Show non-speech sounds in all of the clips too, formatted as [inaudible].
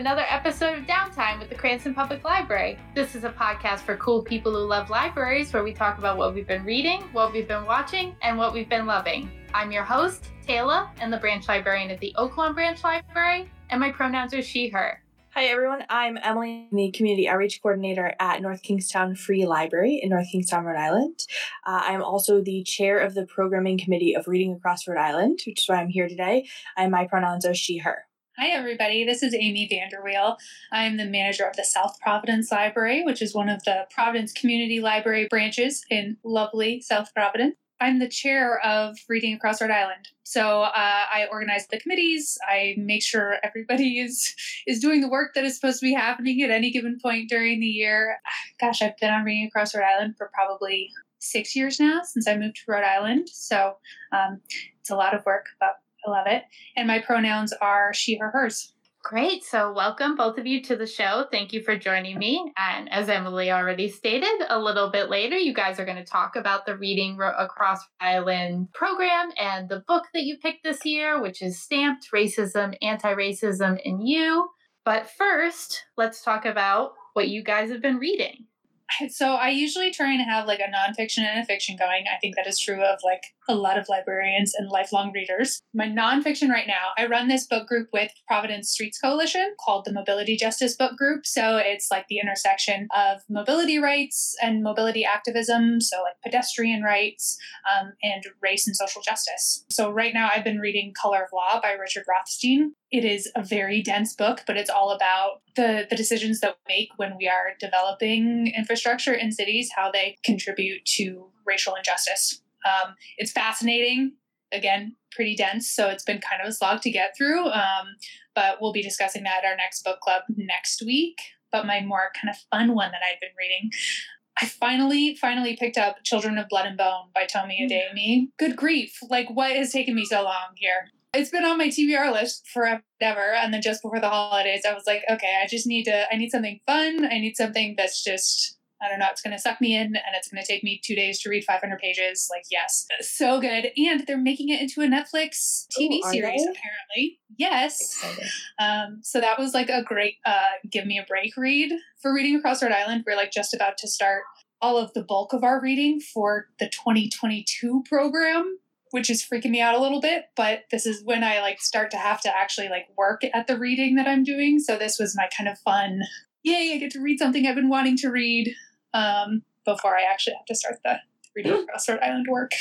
another episode of Downtime with the Cranston Public Library. This is a podcast for cool people who love libraries where we talk about what we've been reading, what we've been watching, and what we've been loving. I'm your host, Taylor, and the branch librarian at the Oaklawn Branch Library, and my pronouns are she, her. Hi everyone, I'm Emily, the Community Outreach Coordinator at North Kingstown Free Library in North Kingstown, Rhode Island. Uh, I'm also the chair of the Programming Committee of Reading Across Rhode Island, which is why I'm here today, and my pronouns are she, her. Hi, everybody. This is Amy Vanderweel. I'm the manager of the South Providence Library, which is one of the Providence Community Library branches in lovely South Providence. I'm the chair of Reading Across Rhode Island. So uh, I organize the committees. I make sure everybody [laughs] is is doing the work that is supposed to be happening at any given point during the year. Gosh, I've been on Reading Across Rhode Island for probably six years now since I moved to Rhode Island. So um, it's a lot of work, but I love it. And my pronouns are she, her, hers. Great. So, welcome both of you to the show. Thank you for joining me. And as Emily already stated, a little bit later, you guys are going to talk about the Reading Across Island program and the book that you picked this year, which is Stamped Racism, Anti Racism in You. But first, let's talk about what you guys have been reading. So I usually try and have like a nonfiction and a fiction going. I think that is true of like a lot of librarians and lifelong readers. My nonfiction right now, I run this book group with Providence Streets Coalition called the Mobility Justice Book Group. So it's like the intersection of mobility rights and mobility activism, so like pedestrian rights um, and race and social justice. So right now I've been reading Color of Law by Richard Rothstein. It is a very dense book, but it's all about the, the decisions that we make when we are developing infrastructure in cities, how they contribute to racial injustice. Um, it's fascinating. Again, pretty dense, so it's been kind of a slog to get through. Um, but we'll be discussing that at our next book club next week. But my more kind of fun one that I've been reading I finally, finally picked up Children of Blood and Bone by Tomi mm. Adeyemi. Good grief. Like, what has taken me so long here? It's been on my TBR list forever. And then just before the holidays, I was like, okay, I just need to, I need something fun. I need something that's just I don't know, it's going to suck me in and it's going to take me two days to read 500 pages. Like, yes, so good. And they're making it into a Netflix TV Ooh, series, they? apparently. Yes. Um, so that was like a great uh, give me a break read for Reading Across Rhode Island. We're like just about to start all of the bulk of our reading for the 2022 program which is freaking me out a little bit but this is when i like start to have to actually like work at the reading that i'm doing so this was my kind of fun yay i get to read something i've been wanting to read um, before I actually have to start the reading across Rhode Island work.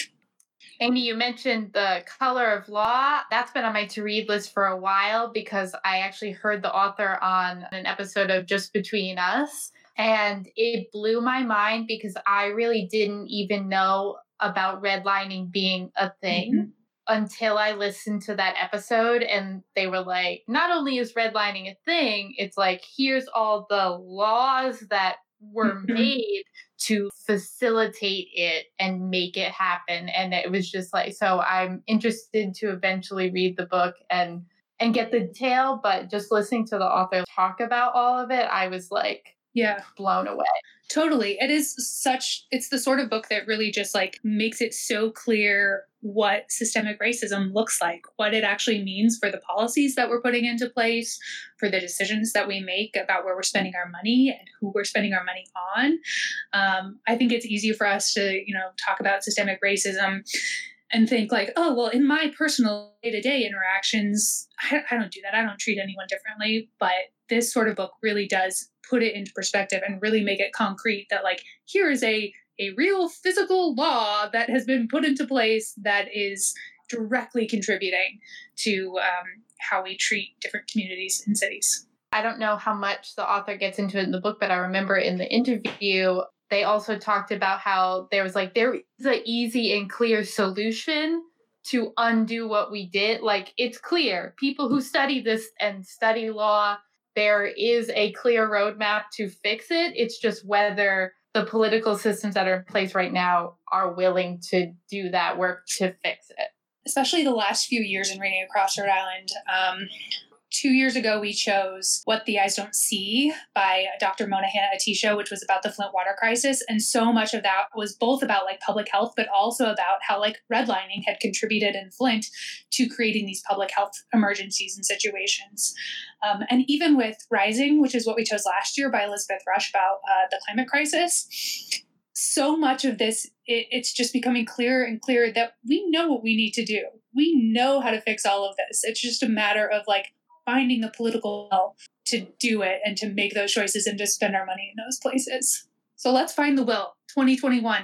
Amy, you mentioned the color of law. That's been on my to read list for a while because I actually heard the author on an episode of Just Between Us. And it blew my mind because I really didn't even know about redlining being a thing mm-hmm. until I listened to that episode. And they were like, not only is redlining a thing, it's like, here's all the laws that were [laughs] mm-hmm. made to facilitate it and make it happen and it was just like so i'm interested to eventually read the book and and get the detail but just listening to the author talk about all of it i was like yeah blown away totally it is such it's the sort of book that really just like makes it so clear what systemic racism looks like, what it actually means for the policies that we're putting into place, for the decisions that we make about where we're spending our money and who we're spending our money on. Um, I think it's easy for us to, you know, talk about systemic racism and think like, oh, well, in my personal day-to-day interactions, I, I don't do that. I don't treat anyone differently. But this sort of book really does put it into perspective and really make it concrete that like here is a a real physical law that has been put into place that is directly contributing to um, how we treat different communities and cities. I don't know how much the author gets into it in the book, but I remember in the interview, they also talked about how there was like, there is an easy and clear solution to undo what we did. Like, it's clear. People who study this and study law, there is a clear roadmap to fix it. It's just whether the political systems that are in place right now are willing to do that work to fix it. Especially the last few years in reading across Rhode Island, um, two years ago, we chose What the Eyes Don't See by Dr. Mona Hanna-Attisha, which was about the Flint water crisis. And so much of that was both about like public health, but also about how like redlining had contributed in Flint to creating these public health emergencies and situations. Um, and even with Rising, which is what we chose last year by Elizabeth Rush about uh, the climate crisis, so much of this, it, it's just becoming clearer and clearer that we know what we need to do. We know how to fix all of this. It's just a matter of like finding the political will to do it and to make those choices and to spend our money in those places. So let's find the will. 2021.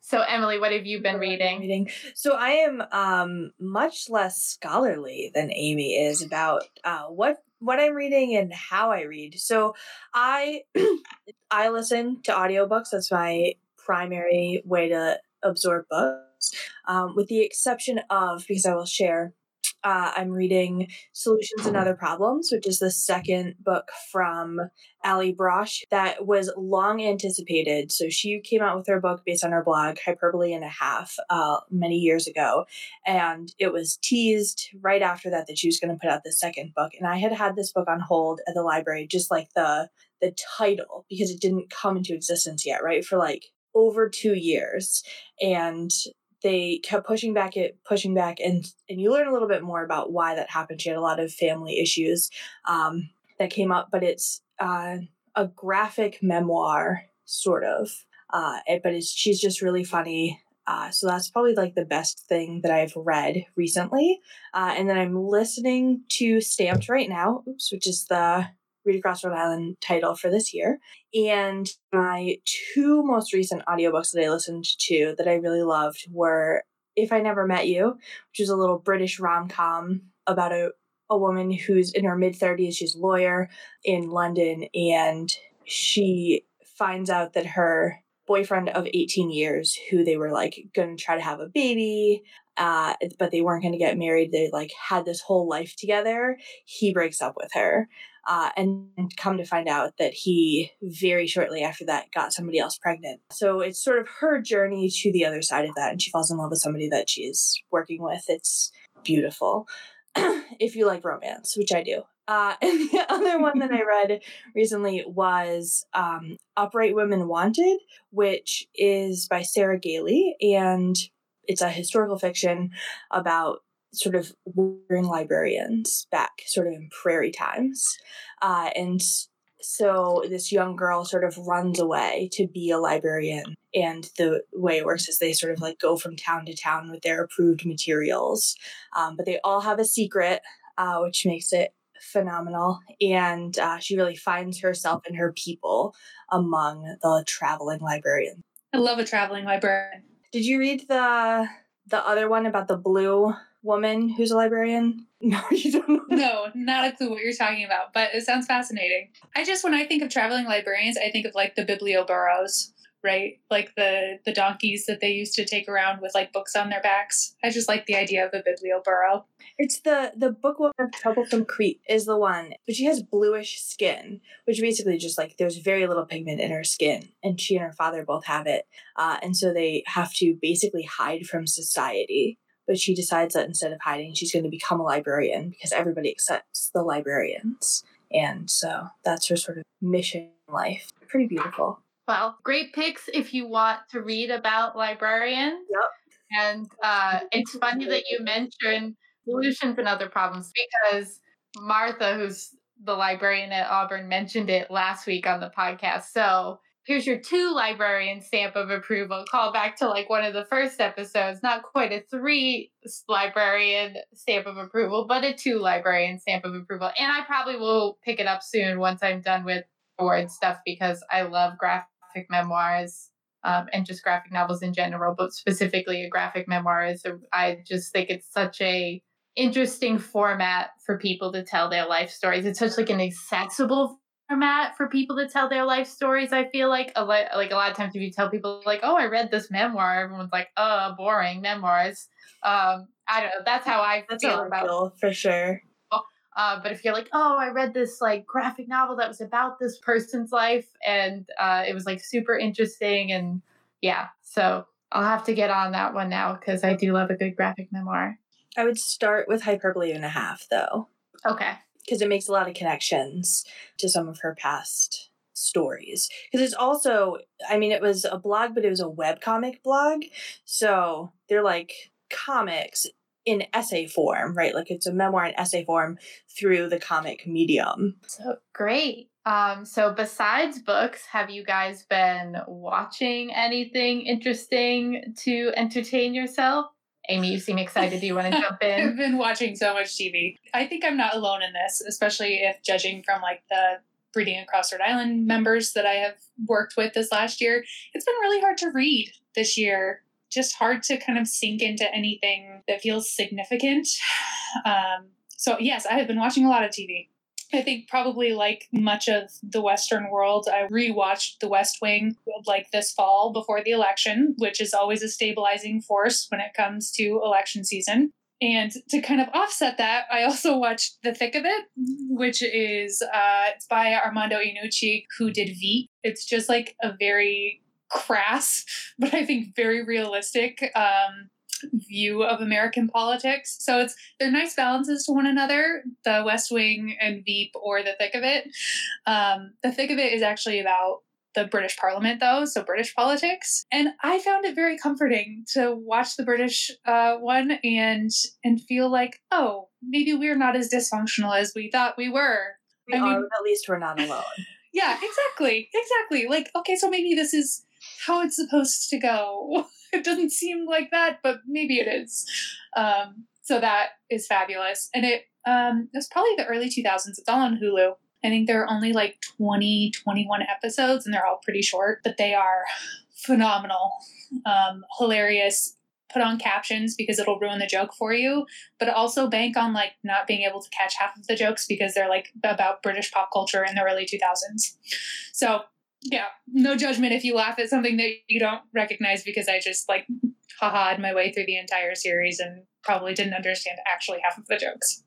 So Emily, what have you been reading? reading. So I am um, much less scholarly than Amy is about uh, what what I'm reading and how I read. So I [clears throat] I listen to audiobooks. That's my primary way to absorb books. Um, with the exception of because I will share uh, I'm reading Solutions and Other Problems, which is the second book from Allie Brosh that was long anticipated. So she came out with her book based on her blog, Hyperbole and a Half, uh, many years ago. And it was teased right after that that she was going to put out the second book. And I had had this book on hold at the library, just like the the title, because it didn't come into existence yet, right? For like over two years. And they kept pushing back it pushing back and and you learn a little bit more about why that happened she had a lot of family issues um, that came up but it's uh, a graphic memoir sort of uh, but it's she's just really funny uh, so that's probably like the best thing that I've read recently. Uh, and then I'm listening to Stamped right now, oops, which is the Read Across Rhode Island title for this year. And my two most recent audiobooks that I listened to that I really loved were If I Never Met You, which is a little British rom com about a, a woman who's in her mid 30s. She's a lawyer in London and she finds out that her boyfriend of 18 years who they were like going to try to have a baby uh, but they weren't going to get married they like had this whole life together he breaks up with her uh, and come to find out that he very shortly after that got somebody else pregnant. So it's sort of her journey to the other side of that, and she falls in love with somebody that she's working with. It's beautiful. [clears throat] if you like romance, which I do. Uh, [laughs] and the other [laughs] one that I read recently was um, Upright Women Wanted, which is by Sarah Gailey. And it's a historical fiction about sort of wandering librarians back sort of in prairie times. Uh, and so this young girl sort of runs away to be a librarian. And the way it works is they sort of like go from town to town with their approved materials. Um, but they all have a secret, uh, which makes it phenomenal. And uh, she really finds herself and her people among the traveling librarians. I love a traveling librarian. Did you read the the other one about the blue woman who's a librarian? [laughs] No, you don't know. No, not a clue what you're talking about, but it sounds fascinating. I just, when I think of traveling librarians, I think of like the biblioburros, right? Like the the donkeys that they used to take around with like books on their backs. I just like the idea of a biblioburro. It's the the bookworm of Troublesome Creek is the one, but she has bluish skin, which basically just like there's very little pigment in her skin, and she and her father both have it, uh, and so they have to basically hide from society but she decides that instead of hiding, she's going to become a librarian because everybody accepts the librarians. And so that's her sort of mission in life. Pretty beautiful. Well, great picks if you want to read about librarians. Yep. And uh, it's funny that you mentioned solutions and other problems because Martha, who's the librarian at Auburn, mentioned it last week on the podcast. So here's your two librarian stamp of approval. Call back to like one of the first episodes, not quite a three librarian stamp of approval, but a two librarian stamp of approval. And I probably will pick it up soon once I'm done with award stuff because I love graphic memoirs. Um, and just graphic novels in general, but specifically a graphic memoir is I just think it's such a interesting format for people to tell their life stories. It's such like an accessible format for people to tell their life stories. I feel like a lot, like a lot of times if you tell people like, "Oh, I read this memoir," everyone's like, "Oh, boring memoirs." Um, I don't know. That's how I That's feel how about feel, for sure. uh, but if you're like, oh, I read this like graphic novel that was about this person's life and uh, it was like super interesting and yeah, so I'll have to get on that one now because I do love a good graphic memoir. I would start with hyperbole and a half, though. Okay. Because it makes a lot of connections to some of her past stories. Because it's also, I mean, it was a blog, but it was a web comic blog. So they're like comics in essay form, right? Like it's a memoir in essay form through the comic medium. So great. Um, so besides books, have you guys been watching anything interesting to entertain yourself? Amy, you seem excited. Do you want to jump [laughs] in? I've been watching so much TV. I think I'm not alone in this, especially if judging from like the Reading Across Rhode Island members that I have worked with this last year. It's been really hard to read this year. Just hard to kind of sink into anything that feels significant. [sighs] Um, so, yes, I have been watching a lot of TV. I think probably like much of the Western world, I rewatched The West Wing like this fall before the election, which is always a stabilizing force when it comes to election season. And to kind of offset that, I also watched The Thick of It, which is uh, it's by Armando Iannucci, who did Veep. It's just like a very crass, [laughs] but I think very realistic um, view of American politics. So it's they're nice balances to one another, the West Wing and Veep or The Thick of It. Um, the Thick of It is actually about the British Parliament, though, so British politics, and I found it very comforting to watch the British uh, one and and feel like, oh, maybe we're not as dysfunctional as we thought we were. We I are, mean, at least we're not alone. yeah, exactly, exactly. Like, okay, so maybe this is how it's supposed to go. [laughs] it doesn't seem like that, but maybe it is. Um, so that is fabulous. And it, um, it was probably the early 2000s. It's all on Hulu. I think there are only like 20, 21 episodes, and they're all pretty short, but they are phenomenal, um, hilarious. Put on captions because it'll ruin the joke for you, but also bank on like not being able to catch half of the jokes because they're like about British pop culture in the early 2000s. So yeah, no judgment if you laugh at something that you don't recognize because I just like haha my way through the entire series and probably didn't understand actually half of the jokes.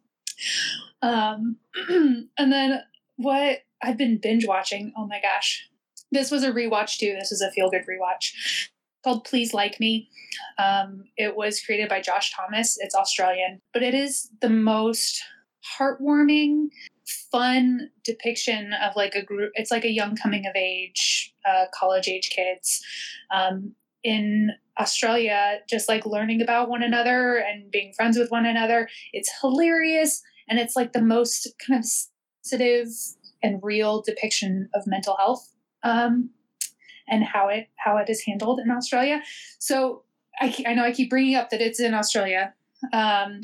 Um, [clears throat] and then what I've been binge watching, oh my gosh. This was a rewatch too. This was a feel good rewatch called Please Like Me. Um, it was created by Josh Thomas. It's Australian, but it is the most heartwarming fun depiction of like a group it's like a young coming of age uh, college age kids um, in australia just like learning about one another and being friends with one another. It's hilarious and it's like the most kind of sensitive and real depiction of mental health um, and how it how it is handled in australia. So I, I know i keep bringing up that it's in australia um,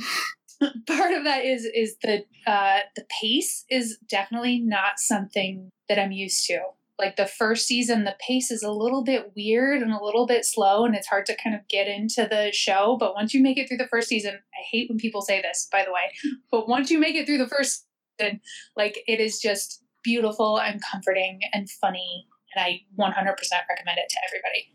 [laughs] part of that is is the uh, the pace is definitely not something that I'm used to. Like the first season, the pace is a little bit weird and a little bit slow, and it's hard to kind of get into the show. But once you make it through the first season, I hate when people say this, by the way, [laughs] but once you make it through the first season, like it is just beautiful and comforting and funny, and I 100% recommend it to everybody.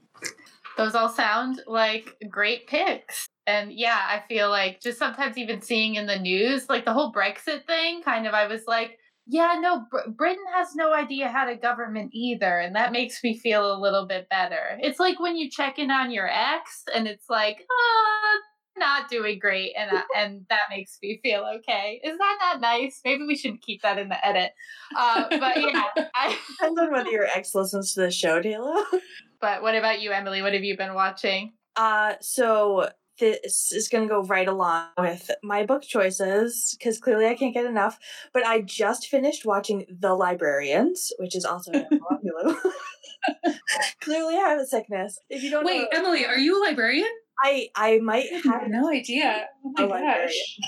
Those all sound like great picks. And yeah, I feel like just sometimes even seeing in the news, like the whole Brexit thing, kind of, I was like, yeah, no, Br- Britain has no idea how to government either. And that makes me feel a little bit better. It's like when you check in on your ex and it's like, oh, not doing great. And, uh, and that makes me feel okay. Is that not nice? Maybe we should keep that in the edit. Uh, [laughs] but yeah, I. Depends on whether your ex listens to the show, Taylor. [laughs] but what about you, Emily? What have you been watching? Uh, so this is going to go right along with my book choices because clearly I can't get enough. But I just finished watching The Librarians, which is also [laughs] popular. [laughs] clearly, I have a sickness. If you don't wait, know, Emily, are you a librarian? I I might have no idea. Oh my gosh.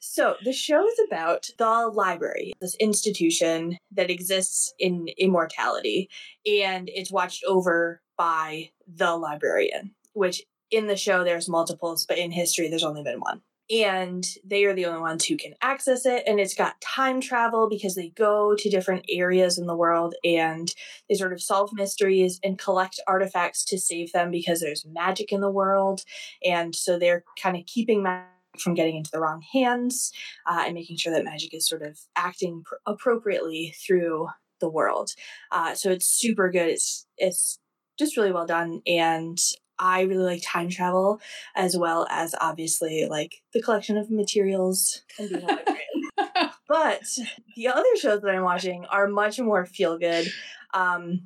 So the show is about the library, this institution that exists in immortality, and it's watched over by the librarian, which in the show there's multiples, but in history there's only been one. And they are the only ones who can access it. And it's got time travel because they go to different areas in the world and they sort of solve mysteries and collect artifacts to save them because there's magic in the world. And so they're kind of keeping magic from getting into the wrong hands uh, and making sure that magic is sort of acting pr- appropriately through the world. Uh, so it's super good. It's it's just really well done, and I really like time travel as well as obviously like the collection of materials and being a librarian. [laughs] But the other shows that I'm watching are much more feel good. Um,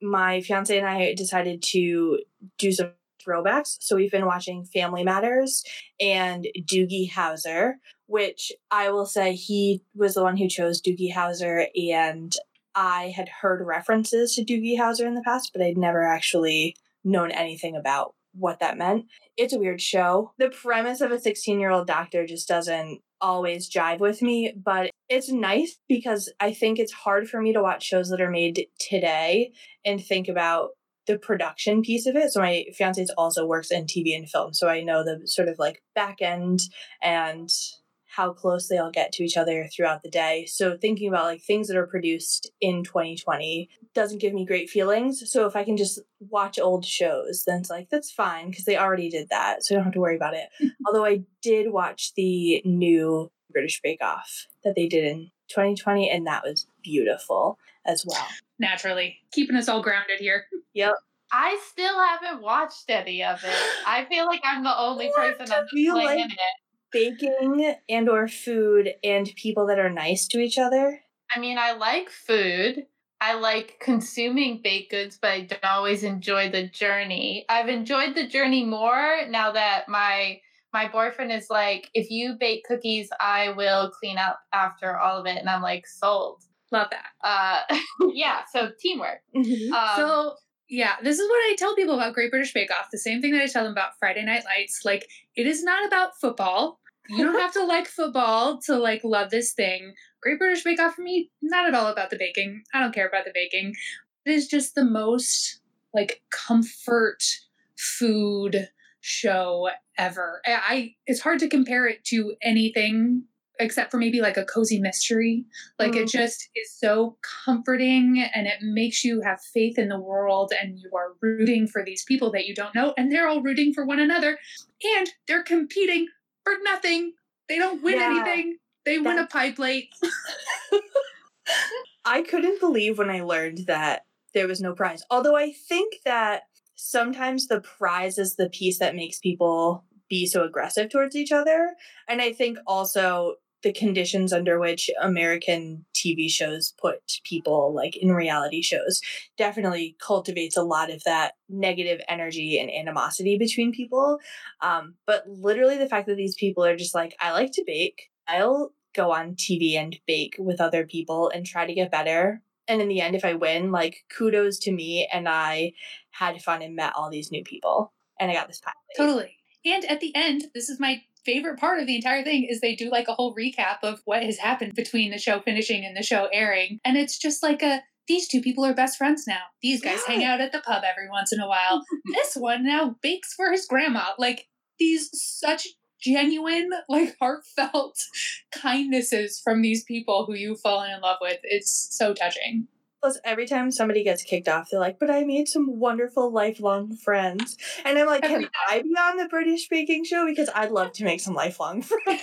my fiance and I decided to do some throwbacks. So we've been watching Family Matters and Doogie Howser, which I will say he was the one who chose Doogie Howser, and I had heard references to Doogie Howser in the past, but I'd never actually known anything about what that meant. It's a weird show. The premise of a 16 year old doctor just doesn't always jive with me, but it's nice because I think it's hard for me to watch shows that are made today and think about the production piece of it. So my fiance also works in TV and film, so I know the sort of like back end and how close they all get to each other throughout the day. So thinking about like things that are produced in 2020 doesn't give me great feelings. So if I can just watch old shows, then it's like that's fine because they already did that, so I don't have to worry about it. [laughs] Although I did watch the new British Bake Off that they did in 2020, and that was beautiful as well. Naturally, keeping us all grounded here. Yep. I still haven't watched any of it. I feel like I'm the only What? person that's Do you playing like- it. Baking and or food and people that are nice to each other. I mean, I like food. I like consuming baked goods, but I don't always enjoy the journey. I've enjoyed the journey more now that my my boyfriend is like, if you bake cookies, I will clean up after all of it, and I'm like, sold. Love that. Uh, [laughs] yeah. So teamwork. Mhm. Um, so yeah, this is what I tell people about Great British Bake Off. The same thing that I tell them about Friday Night Lights. Like, it is not about football. You don't have to like football to like love this thing. Great British Bake Off for me, not at all about the baking. I don't care about the baking. It is just the most like comfort food show ever. I, I it's hard to compare it to anything except for maybe like a cozy mystery. Like it Mm. just is so comforting and it makes you have faith in the world and you are rooting for these people that you don't know and they're all rooting for one another and they're competing for nothing. They don't win Yeah. anything. They win a pie plate. [laughs] I couldn't believe when I learned that there was no prize. Although I think that sometimes the prize is the piece that makes people be so aggressive towards each other. And I think also the conditions under which American TV shows put people like in reality shows definitely cultivates a lot of that negative energy and animosity between people. Um, but literally the fact that these people are just like, I like to bake. I'll go on TV and bake with other people and try to get better. And in the end, if I win, like kudos to me. And I had fun and met all these new people. And I got this. Totally. And at the end, this is my favorite part of the entire thing is they do like a whole recap of what has happened between the show finishing and the show airing. And it's just like a these two people are best friends now. These guys hang out at the pub every once in a while. [laughs] this one now bakes for his grandma. Like these such genuine, like heartfelt [laughs] kindnesses from these people who you've fallen in love with. It's so touching. Plus, every time somebody gets kicked off, they're like, but I made some wonderful lifelong friends. And I'm like, Every can I be on the British baking show? Because I'd love to make some lifelong friends. [laughs]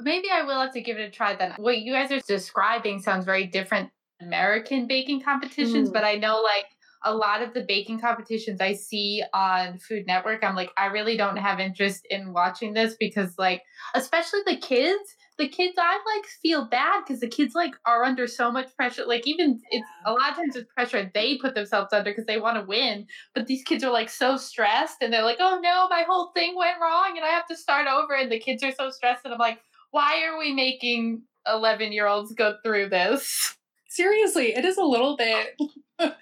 Maybe I will have to give it a try then. What you guys are describing sounds very different American baking competitions, Mm. but I know like a lot of the baking competitions I see on Food Network, I'm like, I really don't have interest in watching this because like especially the kids, the kids I like feel bad because the kids like are under so much pressure. Like even it's a lot of times it's pressure they put themselves under because they want to win. But these kids are like so stressed and they're like, oh no, my whole thing went wrong and I have to start over. And the kids are so stressed and I'm like, why are we making 11 year olds go through this? Seriously it is a little bit [laughs]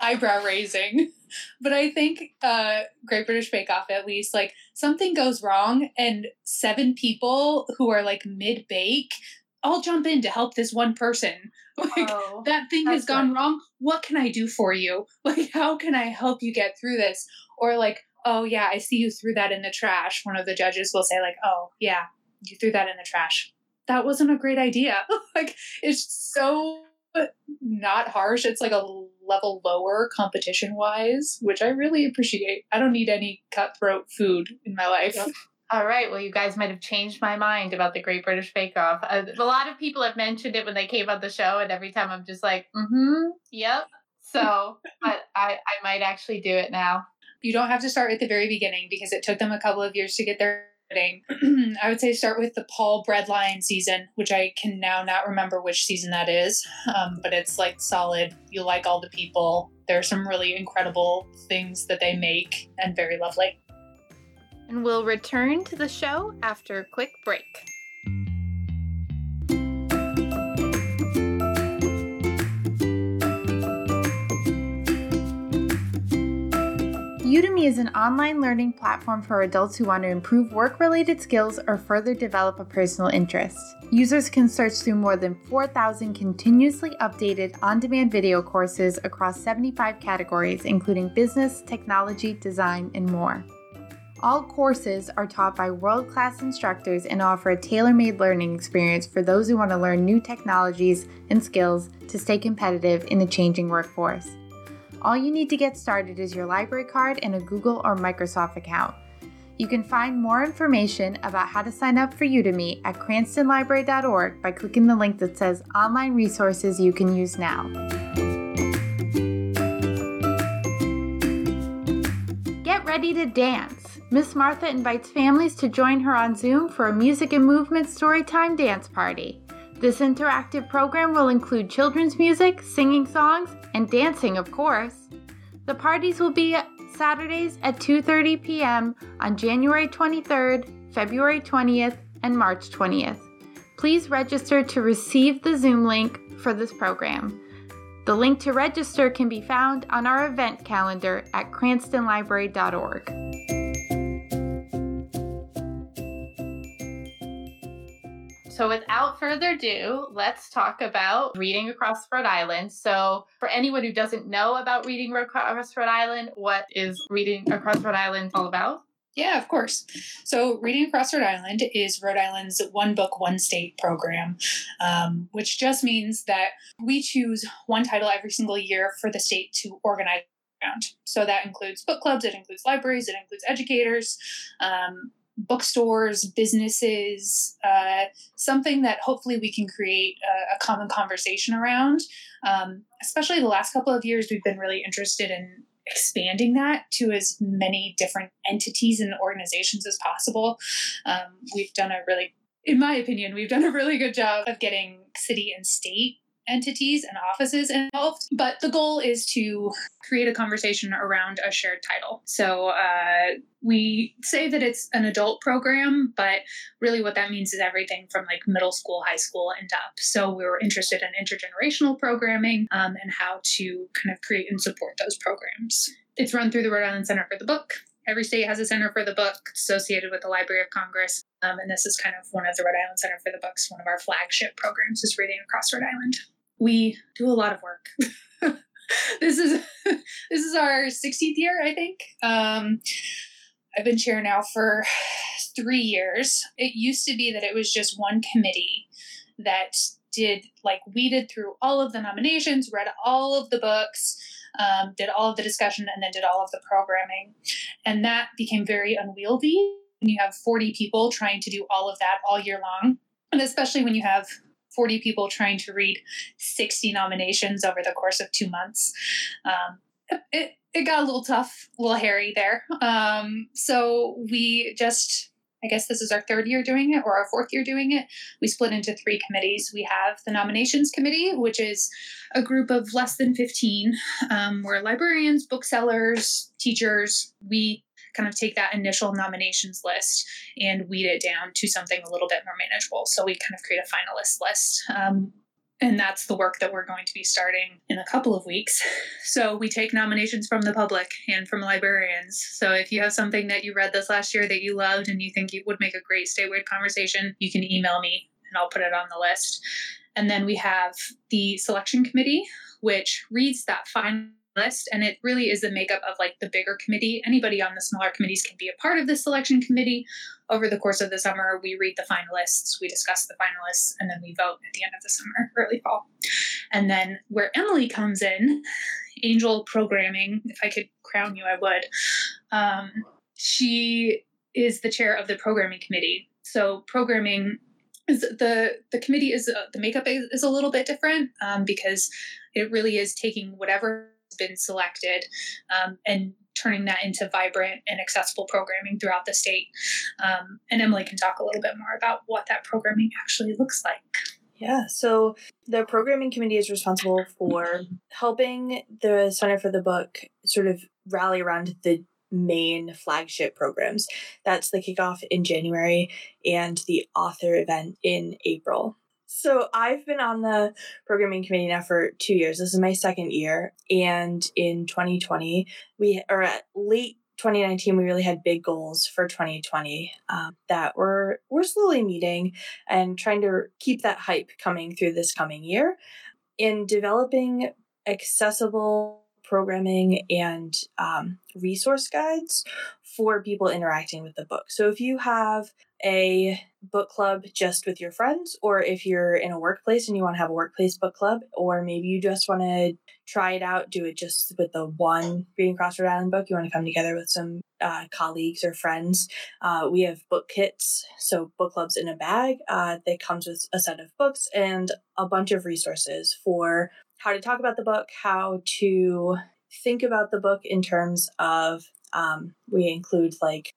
eyebrow raising. But i think uh great british bake off at least like something goes wrong and seven people who are like mid bake all jump in to help this one person. [laughs] Like Oh. that thing has gone wrong. What can i do for you? [laughs] Like how can i help you get through this? Or like oh yeah i see you threw that in the trash. One of the judges will say like oh yeah you threw that in the trash. That wasn't a great idea. Like it's so not harsh it's like a level lower competition wise which i really appreciate i don't need any cutthroat food in my life Yep. All right. Well, you guys might have changed my mind about the Great British Bake Off. Uh, a lot of people have mentioned it when they came on the show, and every time I'm just like, mm-hmm, yep. So, [laughs] but I, I might actually do it now. you don't have to start at the very beginning because it took them a couple of years to get their [clears throat] I would say start with the Paul Breadline season, which I can now not remember which season that is, um, but it's like solid. You like all the people. There are some really incredible things that they make and very lovely. And we'll return to the show after a quick break. Udemy is an online learning platform for adults who want to improve work related skills or further develop a personal interest. Users can search through more than 4,000 continuously updated on demand video courses across 75 categories, including business, technology, design, and more. All courses are taught by world class instructors and offer a tailor made learning experience for those who want to learn new technologies and skills to stay competitive in the changing workforce. All you need to get started is your library card and a Google or Microsoft account. You can find more information about how to sign up for Udemy at cranstonlibrary.org by clicking the link that says Online Resources You Can Use Now. Get ready to dance! Miss Martha invites families to join her on Zoom for a music and movement storytime dance party. This interactive program will include children's music, singing songs, and dancing, of course. The parties will be Saturdays at 2:30 p.m. on January 23rd, February 20th, and March 20th. Please register to receive the Zoom link for this program. The link to register can be found on our event calendar at cranstonlibrary.org. So, without further ado, let's talk about Reading Across Rhode Island. So, for anyone who doesn't know about Reading Across Rhode Island, what is Reading Across Rhode Island all about? Yeah, of course. So, Reading Across Rhode Island is Rhode Island's one book, one state program, um, which just means that we choose one title every single year for the state to organize around. So, that includes book clubs, it includes libraries, it includes educators. Um, bookstores, businesses, uh, something that hopefully we can create a, a common conversation around. Um, especially the last couple of years, we've been really interested in expanding that to as many different entities and organizations as possible. Um, we've done a really in my opinion, we've done a really good job of getting city and state entities and offices involved. But the goal is to create a conversation around a shared title. So uh, we say that it's an adult program, but really what that means is everything from like middle school, high school, and up. So we were interested in intergenerational programming um, and how to kind of create and support those programs. It's run through the Rhode Island Center for the Book. Every state has a center for the book associated with the Library of Congress. Um, and this is kind of one of the Rhode Island Center for the Books, one of our flagship programs is Reading Across Rhode Island we do a lot of work. [laughs] this is [laughs] this is our 16th year, I think. Um, I've been chair now for three years. It used to be that it was just one committee that did like weeded through all of the nominations, read all of the books, um, did all of the discussion, and then did all of the programming. And that became very unwieldy. And you have 40 people trying to do all of that all year long. And especially when you have 40 people trying to read 60 nominations over the course of two months. Um, it, it got a little tough, a little hairy there. Um, so we just, I guess this is our third year doing it or our fourth year doing it. We split into three committees. We have the nominations committee, which is a group of less than 15. Um, we're librarians, booksellers, teachers. We kind of take that initial nominations list and weed it down to something a little bit more manageable. So we kind of create a finalist list. Um, and that's the work that we're going to be starting in a couple of weeks. [laughs] So we take nominations from the public and from librarians. So if you have something that you read this last year that you loved and you think it would make a great statewide conversation, you can email me and I'll put it on the list. And then we have the selection committee, which reads that final list and it really is the makeup of like the bigger committee. Anybody on the smaller committees can be a part of the selection committee. Over the course of the summer we read the finalists we discuss the finalists and then we vote at the end of the summer [laughs] early fall. And then where emily comes in angel programming if i could crown you i would um, she is the chair of the programming committee. So programming is the the committee is uh, the makeup is, is, a little bit different um, because it really is taking whatever been selected um, and turning that into vibrant and accessible programming throughout the state. Um, and Emily can talk a little bit more about what that programming actually looks like. Yeah, so the programming committee is responsible for helping the Center for the Book sort of rally around the main flagship programs. That's the kickoff in January and the author event in April. So I've been on the programming committee now for two years. This is my second year. And in 2020, we are at late 2019 we really had big goals for 2020 um, that we're we're slowly meeting and trying to keep that hype coming through this coming year in developing accessible programming and um, resource guides for people interacting with the book. So if you have a book club just with your friends, or if you're in a workplace and you want to have a workplace book club, or maybe you just want to try it out, do it just with the one Reading Across Rhode Island book, you want to come together with some uh, colleagues or friends. Uh, we have book kits, so book clubs in a bag uh, that comes with a set of books and a bunch of resources for how to talk about the book, how to think about the book in terms of um, we include like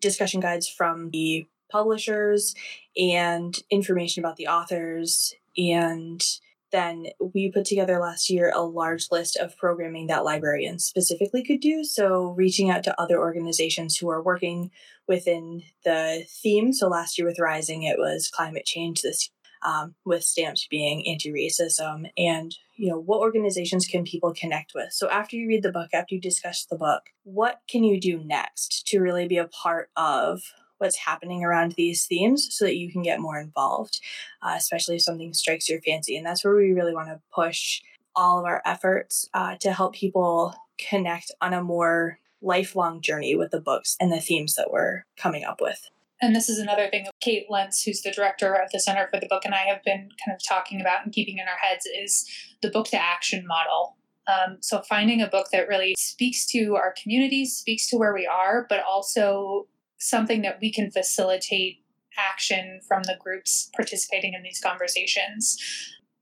discussion guides from the publishers and information about the authors and then we put together last year a large list of programming that librarians specifically could do. So, reaching out to other organizations who are working within the theme. So, last year with Rising, it was climate change. This um, with stamps being anti-racism and you know what organizations can people connect with. So after you read the book after you discuss the book what can you do next to really be a part of what's happening around these themes so that you can get more involved uh, especially if something strikes your fancy? And that's where we really want to push all of our efforts uh, to help people connect on a more lifelong journey with the books and the themes that we're coming up with and this is another thing Kate Lentz, who's the director of the Center for the Book, and I have been kind of talking about and keeping in our heads is the book to action model. Um, so finding a book that really speaks to our communities, speaks to where we are, but also something that we can facilitate action from the groups participating in these conversations.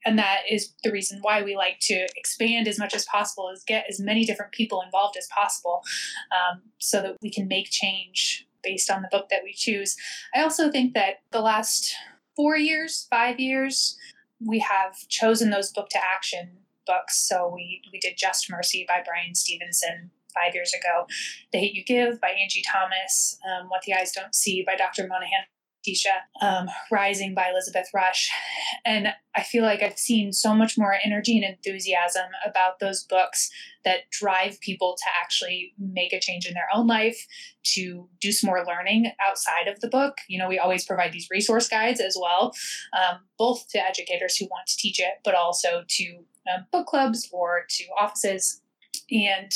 And that is the reason why we like to expand as much as possible, is get as many different people involved as possible, um, so that we can make change based on the book that we choose. I also think that the last four years, five years, we have chosen those book to action books. So we we did Just Mercy by Bryan Stevenson five years ago, The Hate You Give by Angie Thomas, um, What the Eyes Don't See by Dr. Mona Hanna um, Rising by Elizabeth Rush. And I feel like I've seen so much more energy and enthusiasm about those books that drive people to actually make a change in their own life, to do some more learning outside of the book. You know, we always provide these resource guides as well, um, both to educators who want to teach it, but also to um, book clubs or to offices. And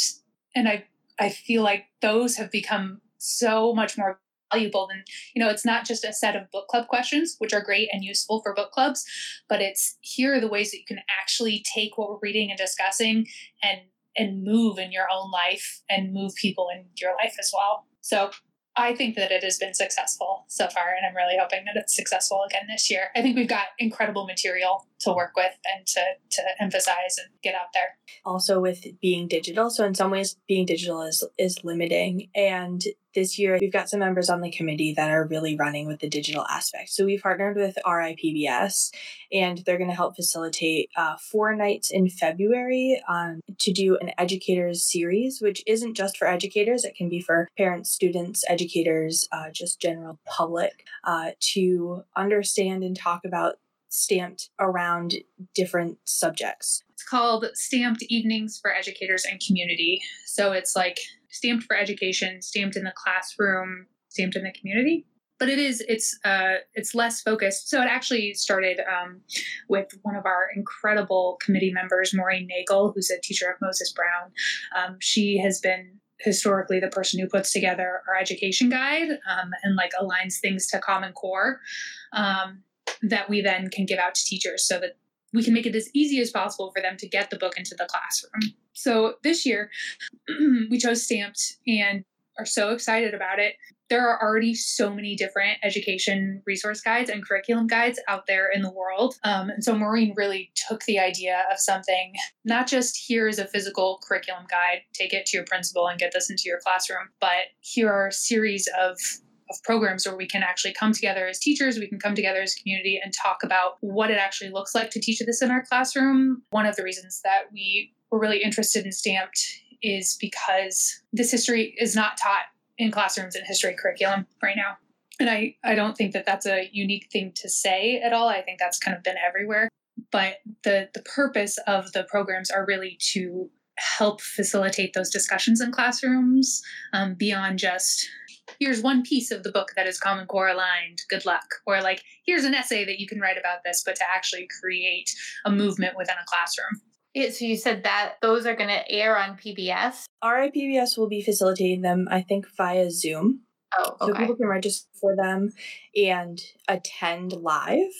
and I I feel like those have become so much more valuable than you know it's not just a set of book club questions which are great and useful for book clubs but it's here are the ways that you can actually take what we're reading and discussing and and move in your own life and move people in your life as well so I think that it has been successful so far, and I'm really hoping that it's successful again this year. I think we've got incredible material to work with and to, to emphasize and get out there. Also, with being digital, so in some ways, being digital is is limiting, and this year we've got some members on the committee that are really running with the digital aspect. So we've partnered with RIPBS and they're going to help facilitate uh, four nights in February um, to do an educators series, which isn't just for educators, it can be for parents, students, educators, uh, just general public uh, to understand and talk about stamped around different subjects. It's called Stamped Evenings for Educators and Community. So it's like stamped for education, stamped in the classroom, stamped in the community. But it is it's uh, it's less focused. So it actually started um, with one of our incredible committee members, Maureen Nagel, who's a teacher at Moses Brown. Um, she has been historically the person who puts together our education guide um, and like aligns things to Common Core um, that we then can give out to teachers so that we can make it as easy as possible for them to get the book into the classroom. So this year, [clears throat] we chose Stamped and are so excited about it. There are already so many different education resource guides and curriculum guides out there in the world. Um, and so Maureen really took the idea of something, not just here is a physical curriculum guide, take it to your principal and get this into your classroom, but here are a series of of programs where we can actually come together as teachers, we can come together as a community and talk about what it actually looks like to teach this in our classroom. One of the reasons that we were really interested in Stamped is because this history is not taught in classrooms in history curriculum right now. And I, I don't think that that's a unique thing to say at all. I think that's kind of been everywhere. But the, the purpose of the programs are really to help facilitate those discussions in classrooms um, beyond just here's one piece of the book that is common core aligned good luck or like here's an essay that you can write about this but to actually create a movement within a classroom yeah, so you said that those are going to air on PBS. RIPBS will be facilitating them, I think, via Zoom. Oh, okay. So people can register for them and attend live.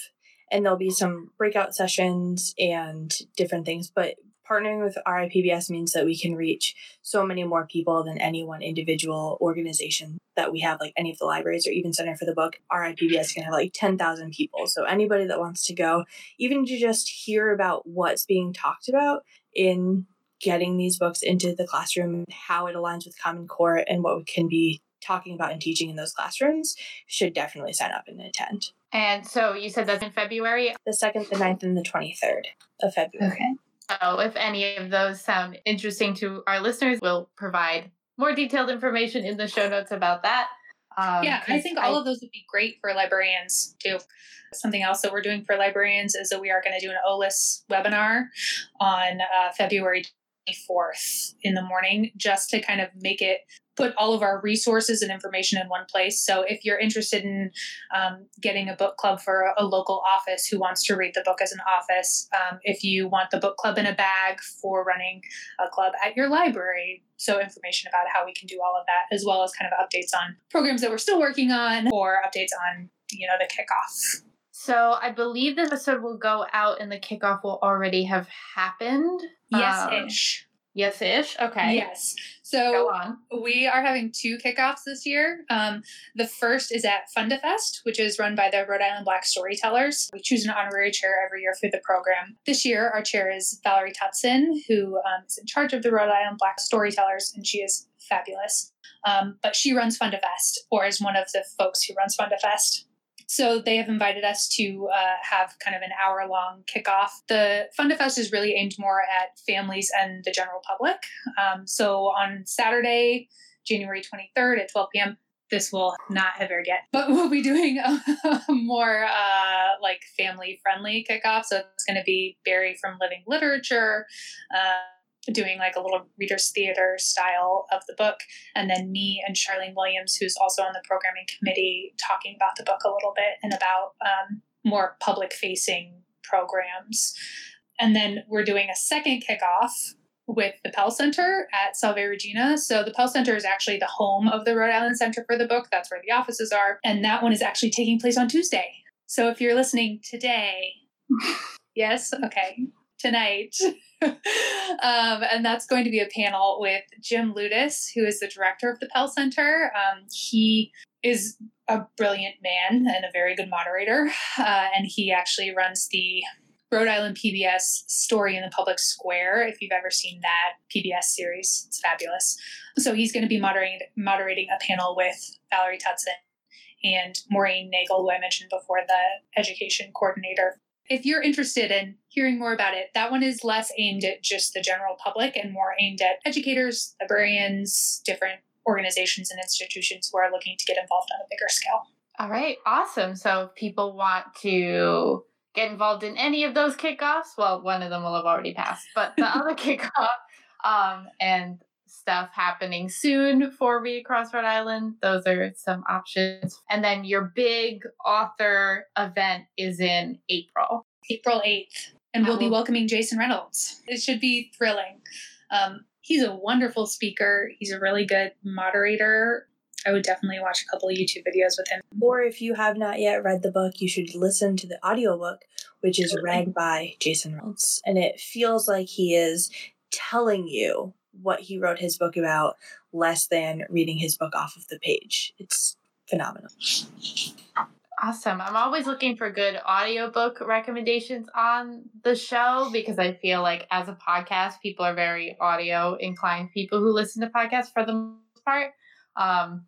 And there'll be some breakout sessions and different things. But partnering with RIPBS means that we can reach so many more people than any one individual organization that we have, like any of the libraries or even Center for the Book. RIPBS can have like 10,000 people. So anybody that wants to go, even to just hear about what's being talked about in getting these books into the classroom, how it aligns with Common Core, and what we can be talking about and teaching in those classrooms, should definitely sign up and attend. And so you said that's in February? The 2nd, the 9th, and the 23rd of February. Okay. So if any of those sound interesting to our listeners, we'll provide more detailed information in the show notes about that. Um, yeah, I think all I, of those would be great for librarians too. Something else that we're doing for librarians is that we are going to do an OLIS webinar on uh, February 24th in the morning just to kind of make it put all of our resources and information in one place. So if you're interested in um, getting a book club for a, a, local office who wants to read the book as an office, um, if you want the book club in a bag for running a club at your library, so information about how we can do all of that, as well as kind of updates on programs that we're still working on or updates on you know the kickoff. So I believe this episode will go out and the kickoff will already have happened. Yes, ish. Um, Yes ish. Okay. Yes. So we are having two kickoffs this year. Um, the first is at Fundafest, which is run by the Rhode Island Black Storytellers. We choose an honorary chair every year for the program. This year, our chair is Valerie Tutson, who um, is in charge of the Rhode Island Black Storytellers, and she is fabulous. Um, but she runs Fundafest, or is one of the folks who runs Fundafest. So they have invited us to uh, have kind of an hour long kickoff. The Fundafest is really aimed more at families and the general public. Um, so on Saturday, January 23rd at 12 p.m., this will not have aired yet, but [laughs] we'll be doing a, a more uh, like family friendly kickoff. So it's going to be Barry from Living Literature. Uh, doing like a little reader's theater style of the book. And then me and Charlene Williams, who's also on the programming committee, talking about the book a little bit and about um, more public facing programs. And then we're doing a second kickoff with the Pell Center at Salve Regina. So the Pell Center is actually the home of the Rhode Island Center for the Book. That's where the offices are. And that one is actually taking place on Tuesday. So if you're listening today, [laughs] yes, okay, tonight. [laughs] um, and that's going to be a panel with Jim Ludes, who is the director of the Pell Center. Um, he is a brilliant man and a very good moderator, uh, and he actually runs the Rhode Island PBS Story in the Public Square. If you've ever seen that PBS series, it's fabulous. So he's going to be moderating moderating a panel with Valerie Tutson and Maureen Nagel, who I mentioned before, the education coordinator if you're interested in hearing more about it, that one is less aimed at just the general public and more aimed at educators, librarians, different organizations and institutions who are looking to get involved on a bigger scale. All right, awesome. So if people want to get involved in any of those kickoffs, well, one of them will have already passed, but the [laughs] other kickoff um, and stuff happening soon for Read Across Rhode Island. Those are some options. And then your big author event is in April. April 8th. And we'll be welcoming Jason Reynolds. It should be thrilling. Um, he's a wonderful speaker. He's a really good moderator. I would definitely watch a couple of YouTube videos with him. Or if you have not yet read the book, you should listen to the audiobook, which is read by Jason Reynolds. And it feels like he is telling you what he wrote his book about less than reading his book off of the page. It's phenomenal. Awesome. I'm always looking for good audiobook recommendations on the show because I feel like as a podcast, people are very audio inclined people who listen to podcasts for the most part. Um,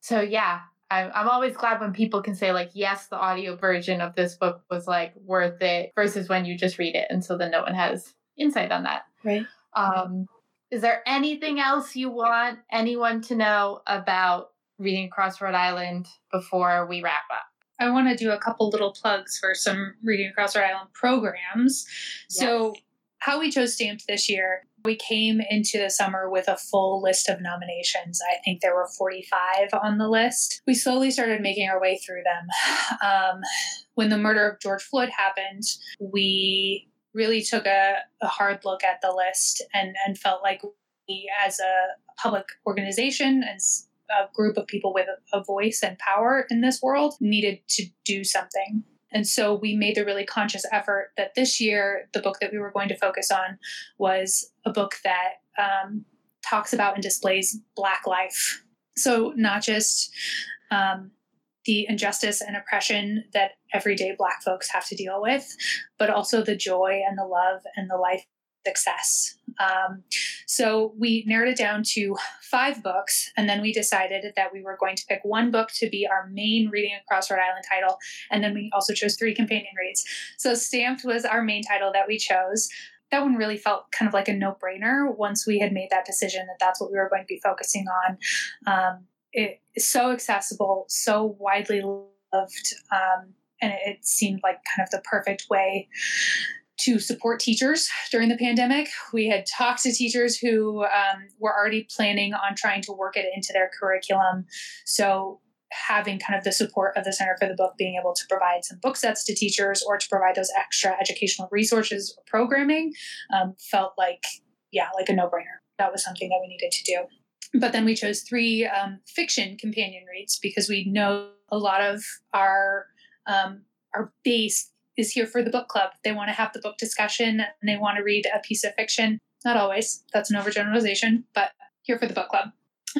so yeah, I'm, I'm always glad when people can say like, yes, the audio version of this book was like worth it versus when you just read it. And so then no one has insight on that. Right. Um, is there anything else you want anyone to know about reading across Rhode Island before we wrap up? I want to do a couple little plugs for some Reading Across Rhode Island programs. Yes. So, how we chose Stamped this year, we came into the summer with a full list of nominations. I think there were 45 on the list. We slowly started making our way through them. [sighs] Um, when the murder of George Floyd happened, we really took a, a hard look at the list and, and felt like we, as a public organization, as a group of people with a voice and power in this world needed to do something. And so we made the really conscious effort that this year, the book that we were going to focus on was a book that um, talks about and displays Black life. So, not just um, the injustice and oppression that everyday Black folks have to deal with, but also the joy and the love and the life success. Um, so we narrowed it down to five books, and then we decided that we were going to pick one book to be our main Reading Across Rhode Island title, and then we also chose three companion reads. So Stamped was our main title that we chose. That one really felt kind of like a no brainer once we had made that decision that that's what we were going to be focusing on. Um, it is so accessible, so widely loved, um, and it seemed like kind of the perfect way to support teachers during the pandemic. We had talked to teachers who um, were already planning on trying to work it into their curriculum. So, having kind of the support of the Center for the Book, being able to provide some book sets to teachers or to provide those extra educational resources or programming um, felt like, yeah, like a no brainer. That was something that we needed to do. But then we chose three um, fiction companion reads because we know a lot of our um, our base is here for the book club. They want to have the book discussion and they want to read a piece of fiction. Not always, that's an overgeneralization, but here for the book club.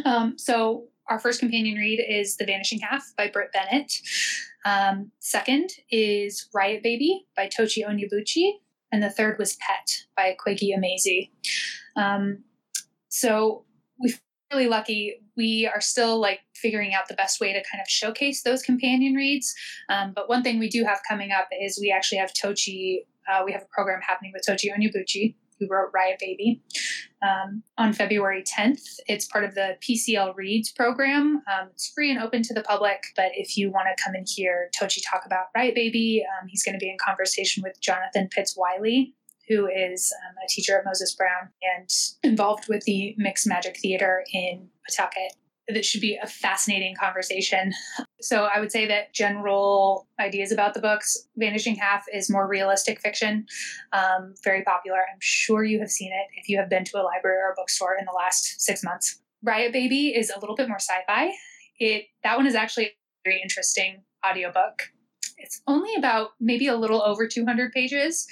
Um, so, our first companion read is The Vanishing Half by Brit Bennett. Um, second is Riot Baby by Tochi Onyebuchi. And the third was Pet by Akwaeke Emezi. Um, so, we really lucky. We are still like figuring out the best way to kind of showcase those companion reads. Um, but one thing we do have coming up is we actually have Tochi. Uh, we have a program happening with Tochi Onyebuchi, who wrote Riot Baby, um, on February 10th. It's part of the PCL Reads program. Um, it's free and open to the public, but if you want to come and hear Tochi talk about Riot Baby, um, he's going to be in conversation with Jonathan Pitts Wiley, who is um, a teacher at Moses Brown and involved with the Mixed Magic Theater in Pawtucket. That should be a fascinating conversation. So, I would say that general ideas about the books Vanishing Half is more realistic fiction, um, very popular. I'm sure you have seen it if you have been to a library or a bookstore in the last six months. Riot Baby is a little bit more sci fi. It That one is actually a very interesting audiobook. It's only about maybe a little over 200 pages,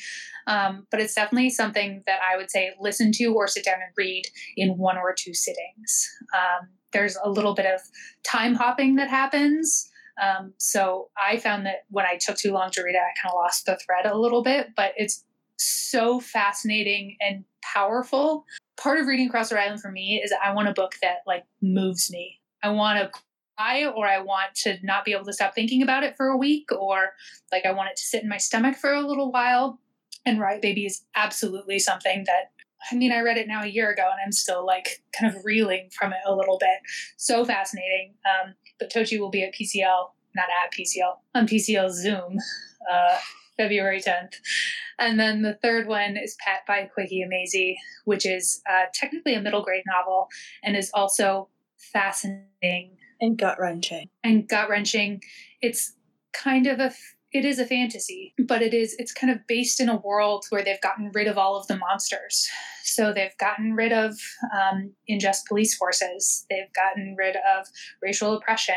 um, but it's definitely something that I would say listen to or sit down and read in one or two sittings. Um, there's a little bit of time hopping that happens. Um, so I found that when I took too long to read it, I kind of lost the thread a little bit, but it's so fascinating and powerful. Part of reading Across the Island for me is I want a book that like moves me. I want to cry or I want to not be able to stop thinking about it for a week or like I want it to sit in my stomach for a little while. And Riot Baby is absolutely something that I mean, I read it now a year ago and I'm still like kind of reeling from it a little bit. So fascinating. Um, but Tochi will be at PCL, not at PCL, on PCL Zoom, uh, February 10th. And then the third one is Pet by Akwaeke Emezi, which is uh, technically a middle grade novel and is also fascinating. And gut wrenching. And gut wrenching. It's kind of a it is a fantasy, but it is it's kind of based in a world where they've gotten rid of all of the monsters. So they've gotten rid of um, unjust police forces. They've gotten rid of racial oppression,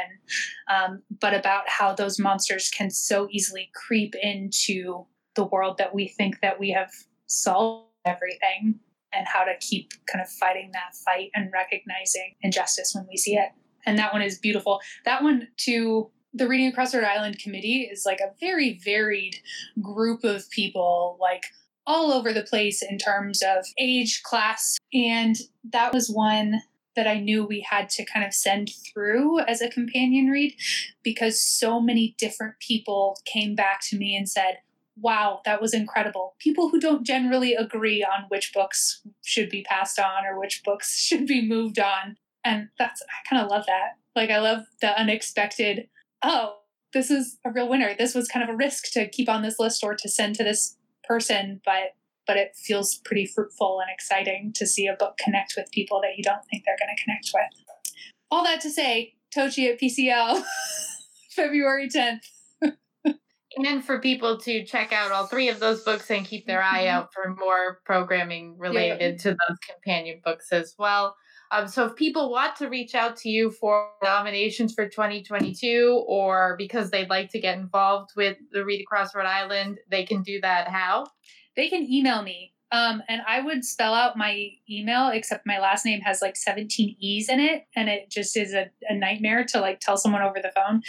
um, but about how those monsters can so easily creep into the world that we think that we have solved everything. and how to keep kind of fighting that fight and recognizing injustice when we see it. And that one is beautiful. That one, too, the Reading Across Rhode Island Committee is like a very varied group of people, like all over the place in terms of age, class. And that was one that I knew we had to kind of send through as a companion read because so many different people came back to me and said, Wow, that was incredible. People who don't generally agree on which books should be passed on or which books [laughs] should be moved on. And that's, I kind of love that. Like, I love the unexpected, oh, this is a real winner. This was kind of a risk to keep on this list or to send to this person, but but it feels pretty fruitful and exciting to see a book connect with people that you don't think they're going to connect with. All that to say, Tochi at PCL, [laughs] February 10th. [laughs] and then for people to check out all three of those books and keep their eye Mm-hmm. out for more programming related to those companion books as well. Um, so if people want to reach out to you for nominations for 2022 or because they'd like to get involved with the Read Across Rhode Island, they can do that how? They can email me. Um, and I would spell out my email, except my last name has like 17 E's in it, and it just is a, a nightmare to like tell someone over the phone.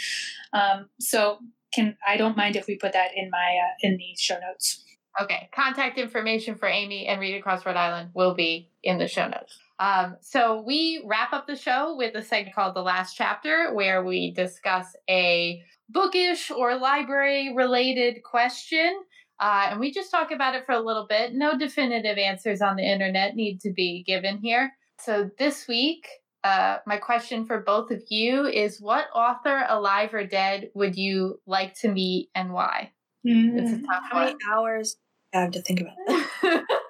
Um, so can I don't mind if we put that in my uh, in the show notes. Okay. Contact information for Amy and Read Across Rhode Island will be in the show notes. Um, so we wrap up the show with a segment called The Last Chapter, where we discuss a bookish or library related question. Uh, and we just talk about it for a little bit. No definitive answers on the internet need to be given here. So this week, uh, my question for both of you is what author, alive or dead, would you like to meet and why? It's a tough How many one. hours I have to think about that? [laughs]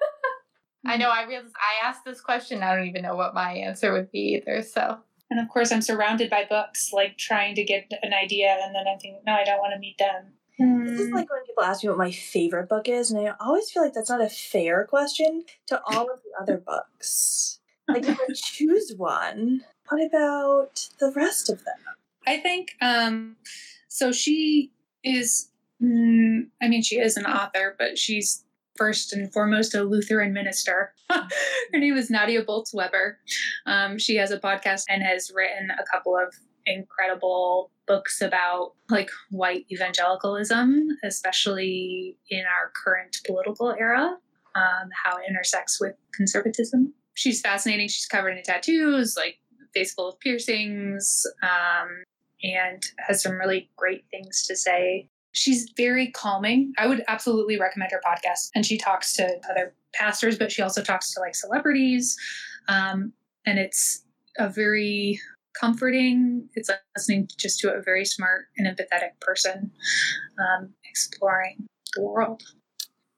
I know. I realized I asked this question. I don't even know what my answer would be either. So And of course, I'm surrounded by books, like trying to get an idea, and then I think, no, I don't want to meet them. This is like when people ask me what my favorite book is, and I always feel like that's not a fair question to all of the other [laughs] books. Like, if I choose one, what about the rest of them? I think um so she is mm, I mean she is an author but she's first and foremost a Lutheran minister. [laughs] Her name is Nadia Bolz Weber. Um, she has a podcast and has written a couple of incredible books about like white evangelicalism, especially in our current political era, um, how it intersects with conservatism. She's fascinating. She's covered in tattoos, like face full of piercings, um, and has some really great things to say. She's very calming. I would absolutely recommend her podcast. And she talks to other pastors, but she also talks to like celebrities. Um, and it's a very comforting, it's like listening just to a very smart and empathetic person um, exploring the world.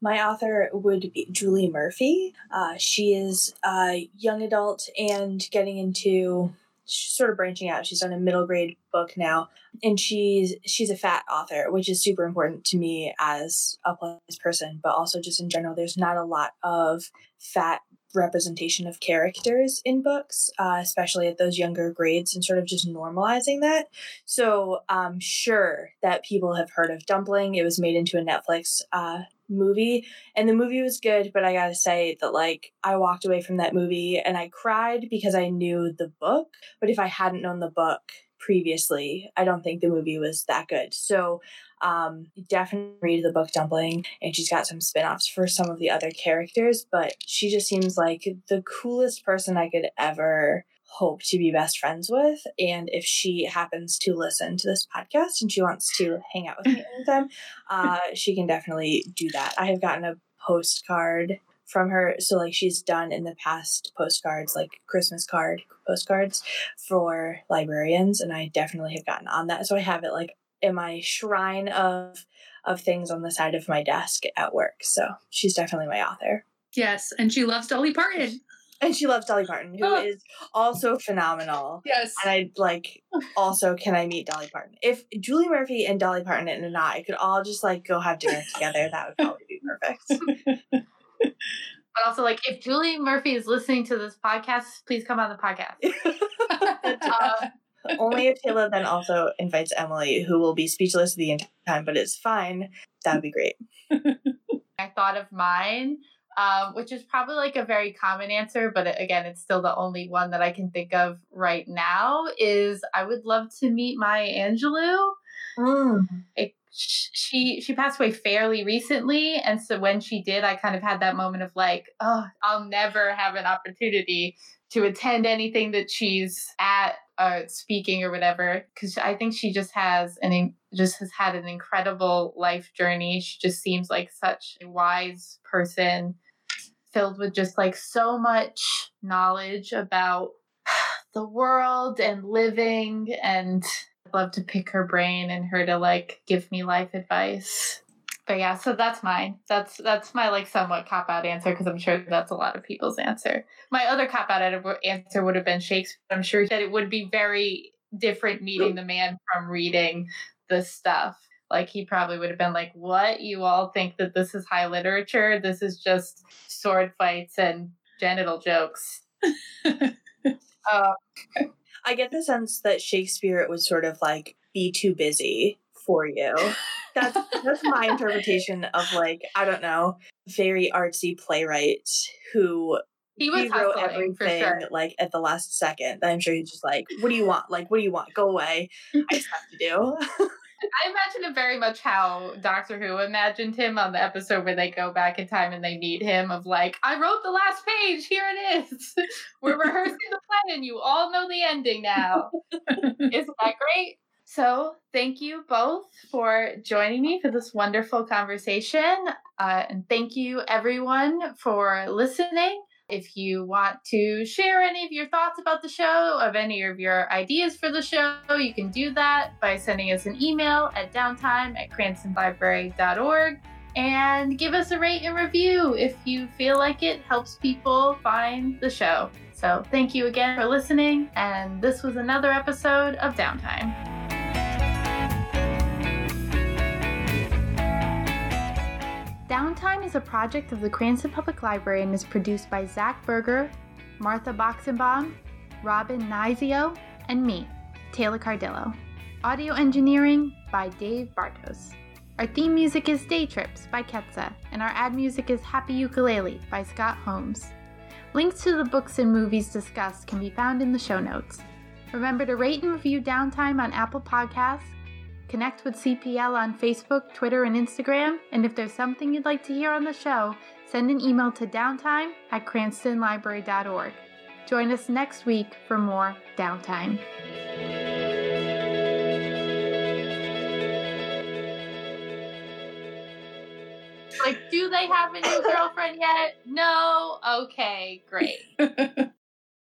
My author would be Julie Murphy. Uh, she is a young adult and getting into she's sort of branching out. She's done a middle grade book now, and she's she's a fat author, which is super important to me as a plus person, but also just in general. There's not a lot of fat representation of characters in books, uh, especially at those younger grades, and sort of just normalizing that. So I'm sure that people have heard of Dumpling. It was made into a Netflix uh, movie, and the movie was good, but I gotta say that like I walked away from that movie and I cried because I knew the book, but if I hadn't known the book previously, I don't think the movie was that good. So um definitely read the book dumpling and she's got some spin-offs for some of the other characters but she just seems like the coolest person i could ever hope to be best friends with and if she happens to listen to this podcast and she wants to hang out with me [laughs] anytime uh she can definitely do that i have gotten a postcard from her so like she's done in the past postcards like christmas card postcards for librarians and i definitely have gotten on that so i have it like in my shrine of of things on the side of my desk at work. So she's definitely my author. Yes, and she loves Dolly Parton. And she loves Dolly Parton, who Oh. is also phenomenal. Yes. And I like also can I meet Dolly Parton? If Julie Murphy and Dolly Parton and I could all just like go have dinner together, that would probably be perfect. [laughs] But also, like, if Julie Murphy is listening to this podcast, please come on the podcast. [laughs] [laughs] Um, Only if Taylor then also invites Emily, who will be speechless the entire time, but it's fine. That would be great. I thought of mine. Um, which is probably like a very common answer, but again, it's still the only one that I can think of right now. Is I would love to meet Maya Angelou. Mm. It, she she passed away fairly recently, and so when she did, I kind of had that moment of like, oh, I'll never have an opportunity to attend anything that she's at uh, speaking or whatever because I think she just has an just has had an incredible life journey. She just seems like such a wise person, filled with just like so much knowledge about [sighs] the world and living. And I'd love to pick her brain and her to like give me life advice but yeah, so that's mine. That's that's my like somewhat cop out answer because I'm sure that's a lot of people's answer. My other cop out answer would have been Shakespeare. I'm sure that it would be very different meeting the man from reading the stuff. Like he probably would have been like, "What? You all think that this is high literature? This is just sword fights and genital jokes." [laughs] uh, I get the sense that Shakespeare was sort of like be too busy for you. That's that's my [laughs] interpretation of like I don't know, very artsy playwright who he was wrote everything sure. like at the last second. I'm sure he's just like, "What do you want? Like, what do you want? Go away. I just have to do." [laughs] I imagine it very much how Doctor Who imagined him on the episode where they go back in time and they meet him of like, I wrote the last page, here it is. [laughs] We're rehearsing the plan and you all know the ending now. [laughs] Isn't that great? So, thank you both for joining me for this wonderful conversation. Uh, and thank you, everyone, for listening. If you want to share any of your thoughts about the show, of any of your ideas for the show, you can do that by sending us an email at downtime at cranstonlibrary.org and give us a rate and review if you feel like it helps people find the show. So, thank you again for listening, and this was another episode of Downtime. Downtime is a project of the Cranston Public Library and is produced by Zach Berger, Martha Boxenbaum, Robin Nizio, and me, Taylor Cardillo. Audio engineering by Dave Bartos. Our theme music is Day Trips by Ketsa, and our ad music is Happy Ukulele by Scott Holmes. Links to the books and movies discussed can be found in the show notes. Remember to rate and review Downtime on Apple Podcasts Connect with CPL on Facebook, Twitter, and Instagram. And if there's something you'd like to hear on the show, send an email to downtime at cranstonlibrary.org. Join us next week for more Downtime. Like, do they have a new [laughs] girlfriend yet? No? Okay, great. [laughs]